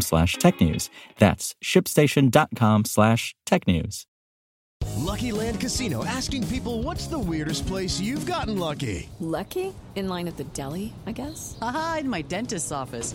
slash technews. That's shipstation.com slash technews. Lucky Land Casino asking people what's the weirdest place you've gotten lucky? Lucky? In line at the deli, I guess? Aha, in my dentist's office.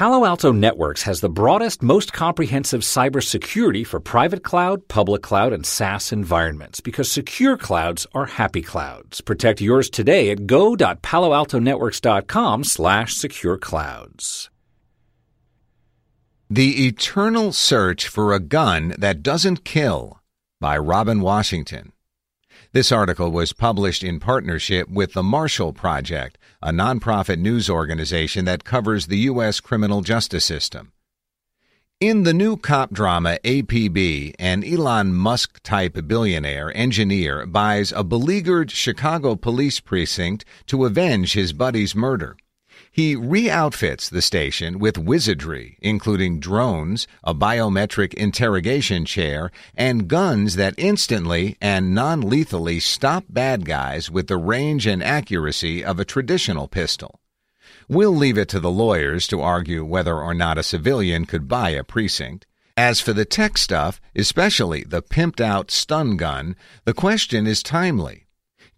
Palo Alto Networks has the broadest, most comprehensive cybersecurity for private cloud, public cloud, and SaaS environments because secure clouds are happy clouds. Protect yours today at go.paloaltonetworks.com slash secure clouds. The Eternal Search for a Gun That Doesn't Kill by Robin Washington. This article was published in partnership with the Marshall Project, a nonprofit news organization that covers the U.S. criminal justice system. In the new cop drama APB, an Elon Musk type billionaire engineer buys a beleaguered Chicago police precinct to avenge his buddy's murder. He re-outfits the station with wizardry, including drones, a biometric interrogation chair, and guns that instantly and non-lethally stop bad guys with the range and accuracy of a traditional pistol. We'll leave it to the lawyers to argue whether or not a civilian could buy a precinct. As for the tech stuff, especially the pimped out stun gun, the question is timely.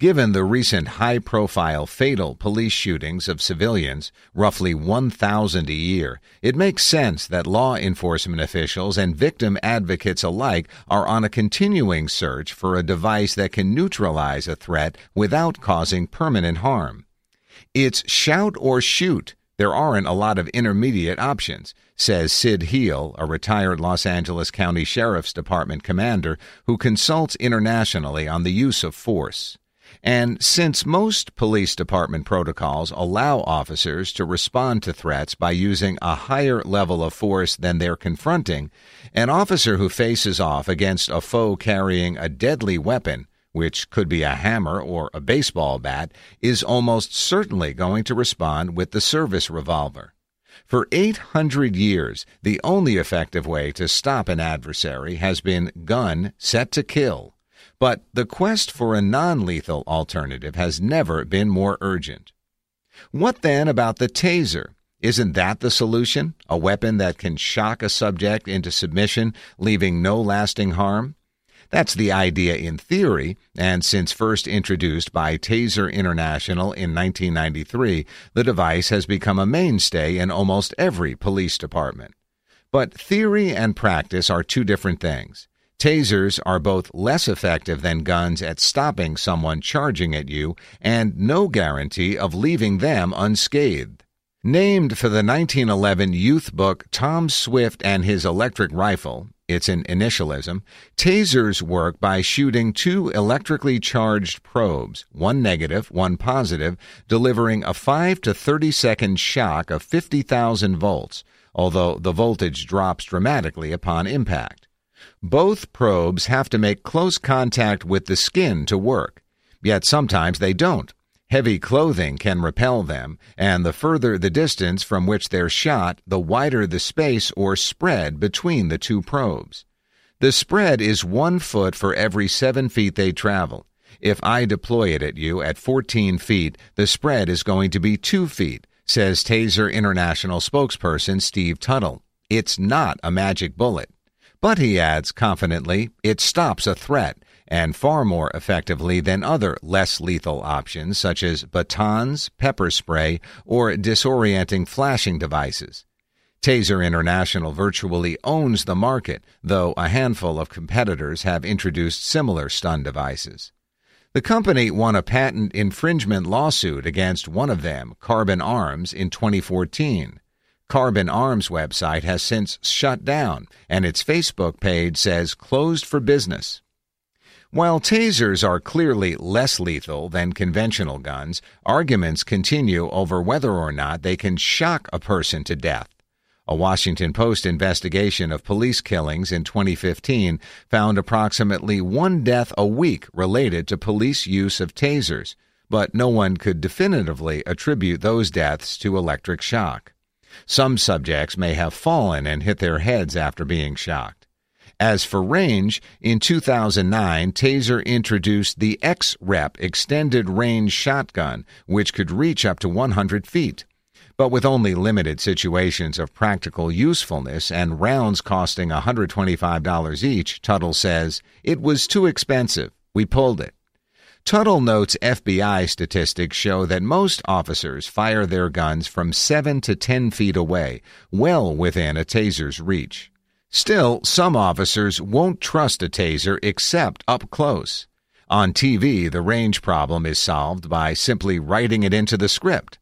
Given the recent high profile fatal police shootings of civilians, roughly 1,000 a year, it makes sense that law enforcement officials and victim advocates alike are on a continuing search for a device that can neutralize a threat without causing permanent harm. It's shout or shoot. There aren't a lot of intermediate options, says Sid Heal, a retired Los Angeles County Sheriff's Department commander who consults internationally on the use of force. And since most police department protocols allow officers to respond to threats by using a higher level of force than they're confronting, an officer who faces off against a foe carrying a deadly weapon, which could be a hammer or a baseball bat, is almost certainly going to respond with the service revolver. For 800 years, the only effective way to stop an adversary has been gun set to kill. But the quest for a non lethal alternative has never been more urgent. What then about the taser? Isn't that the solution? A weapon that can shock a subject into submission, leaving no lasting harm? That's the idea in theory, and since first introduced by Taser International in 1993, the device has become a mainstay in almost every police department. But theory and practice are two different things. Tasers are both less effective than guns at stopping someone charging at you and no guarantee of leaving them unscathed. Named for the 1911 youth book Tom Swift and His Electric Rifle, it's an initialism, tasers work by shooting two electrically charged probes, one negative, one positive, delivering a 5 to 30 second shock of 50,000 volts, although the voltage drops dramatically upon impact. Both probes have to make close contact with the skin to work, yet sometimes they don't. Heavy clothing can repel them, and the further the distance from which they're shot, the wider the space or spread between the two probes. The spread is one foot for every seven feet they travel. If I deploy it at you at 14 feet, the spread is going to be two feet, says Taser International spokesperson Steve Tuttle. It's not a magic bullet. But he adds confidently, it stops a threat, and far more effectively than other less lethal options such as batons, pepper spray, or disorienting flashing devices. Taser International virtually owns the market, though a handful of competitors have introduced similar stun devices. The company won a patent infringement lawsuit against one of them, Karbon Arms, in 2014. Karbon Arms website has since shut down, and its Facebook page says closed for business. While tasers are clearly less lethal than conventional guns, arguments continue over whether or not they can shock a person to death. A Washington Post investigation of police killings in 2015 found approximately one death a week related to police use of tasers, but no one could definitively attribute those deaths to electric shock. Some subjects may have fallen and hit their heads after being shocked. As for range, in 2009, Taser introduced the X-Rep extended range shotgun, which could reach up to 100 feet. But with only limited situations of practical usefulness and rounds costing $125 each, Tuttle says, it was too expensive. We pulled it. Tuttle notes FBI statistics show that most officers fire their guns from 7 to 10 feet away, well within a taser's reach. Still, some officers won't trust a taser except up close. On TV, the range problem is solved by simply writing it into the script.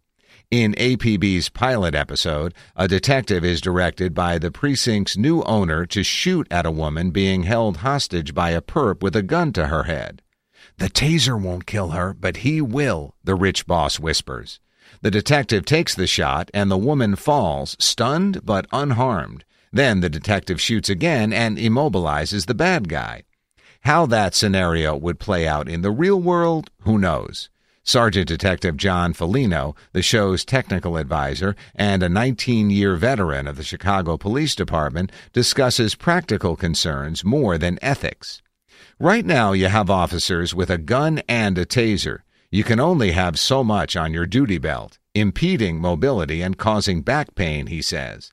In APB's pilot episode, a detective is directed by the precinct's new owner to shoot at a woman being held hostage by a perp with a gun to her head. The taser won't kill her, but he will, the rich boss whispers. The detective takes the shot, and the woman falls, stunned but unharmed. Then the detective shoots again and immobilizes the bad guy. How that scenario would play out in the real world, who knows? Sergeant Detective John Felino, the show's technical advisor and a 19 year veteran of the Chicago Police Department, discusses practical concerns more than ethics. Right now, you have officers with a gun and a taser. You can only have so much on your duty belt, impeding mobility and causing back pain, he says.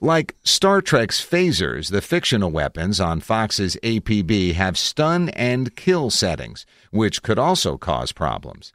Like Star Trek's phasers, the fictional weapons on Fox's APB have stun and kill settings, which could also cause problems.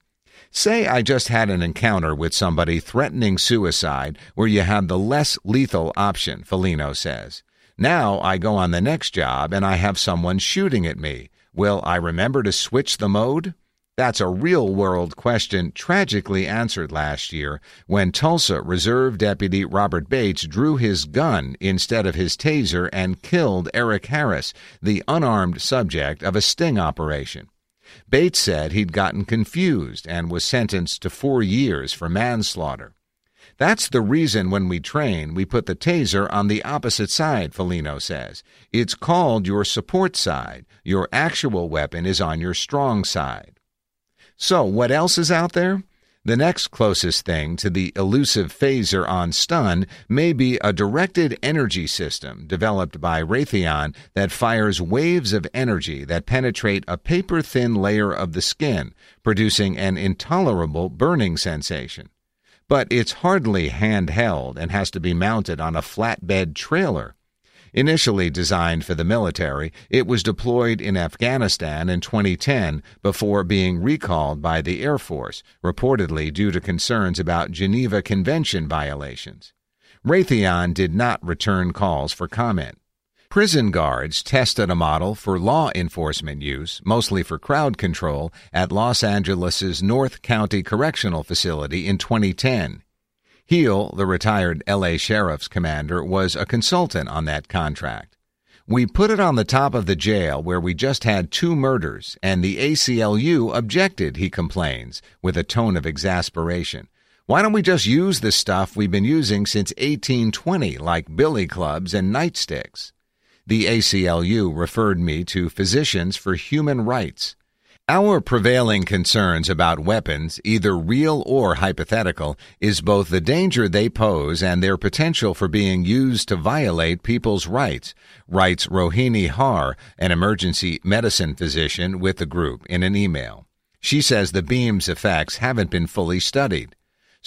Say I just had an encounter with somebody threatening suicide where you have the less lethal option, Felino says. Now I go on the next job and I have someone shooting at me. Will I remember to switch the mode? That's a real world question tragically answered last year when Tulsa Reserve Deputy Robert Bates drew his gun instead of his taser and killed Eric Harris, the unarmed subject of a sting operation. Bates said he'd gotten confused and was sentenced to four years for manslaughter. That's the reason when we train, we put the taser on the opposite side, Felino says. It's called your support side. Your actual weapon is on your strong side. So, what else is out there? The next closest thing to the elusive phaser on stun may be a directed energy system developed by Raytheon that fires waves of energy that penetrate a paper thin layer of the skin, producing an intolerable burning sensation. But it's hardly handheld and has to be mounted on a flatbed trailer. Initially designed for the military, it was deployed in Afghanistan in 2010 before being recalled by the Air Force, reportedly due to concerns about Geneva Convention violations. Raytheon did not return calls for comment. Prison guards tested a model for law enforcement use, mostly for crowd control, at Los Angeles' North County Correctional Facility in 2010. Heal, the retired LA Sheriff's commander, was a consultant on that contract. We put it on the top of the jail where we just had two murders, and the ACLU objected, he complains, with a tone of exasperation. Why don't we just use the stuff we've been using since 1820, like billy clubs and nightsticks? The ACLU referred me to Physicians for Human Rights. Our prevailing concerns about weapons, either real or hypothetical, is both the danger they pose and their potential for being used to violate people's rights, writes Rohini Haar, an emergency medicine physician with the group, in an email. She says the beam's effects haven't been fully studied.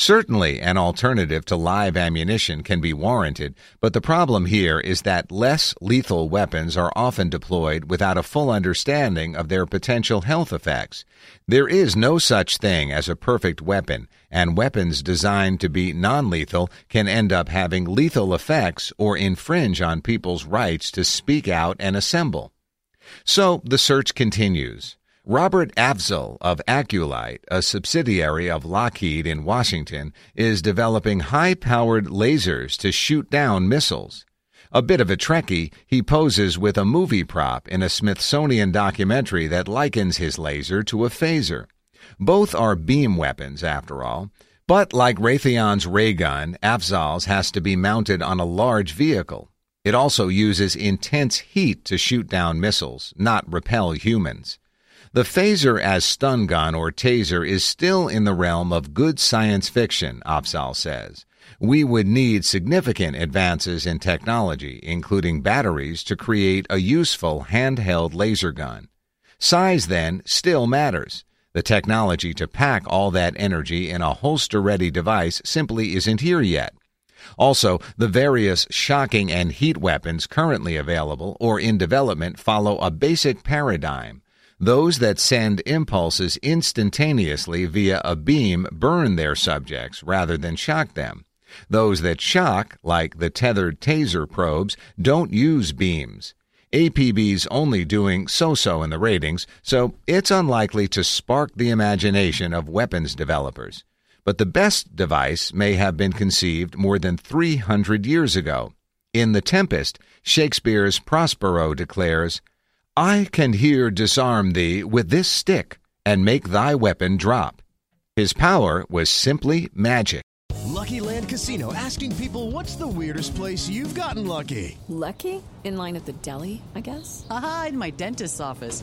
Certainly, an alternative to live ammunition can be warranted, but the problem here is that less lethal weapons are often deployed without a full understanding of their potential health effects. There is no such thing as a perfect weapon, and weapons designed to be non lethal can end up having lethal effects or infringe on people's rights to speak out and assemble. So the search continues. Robert Afzal of Aculight, a subsidiary of Lockheed in Washington, is developing high powered lasers to shoot down missiles. A bit of a Trekkie, he poses with a movie prop in a Smithsonian documentary that likens his laser to a phaser. Both are beam weapons, after all. But like Raytheon's ray gun, Afzal's has to be mounted on a large vehicle. It also uses intense heat to shoot down missiles, not repel humans. The phaser as stun gun or taser is still in the realm of good science fiction, Afzal says. We would need significant advances in technology, including batteries, to create a useful handheld laser gun. Size, then, still matters. The technology to pack all that energy in a holster ready device simply isn't here yet. Also, the various shocking and heat weapons currently available or in development follow a basic paradigm those that send impulses instantaneously via a beam burn their subjects rather than shock them. Those that shock, like the tethered taser probes, don't use beams. APB's only doing so so in the ratings, so it's unlikely to spark the imagination of weapons developers. But the best device may have been conceived more than 300 years ago. In The Tempest, Shakespeare's Prospero declares, I can here disarm thee with this stick and make thy weapon drop. His power was simply magic. Lucky Land Casino asking people what's the weirdest place you've gotten lucky? Lucky? In line at the deli, I guess? Aha, in my dentist's office.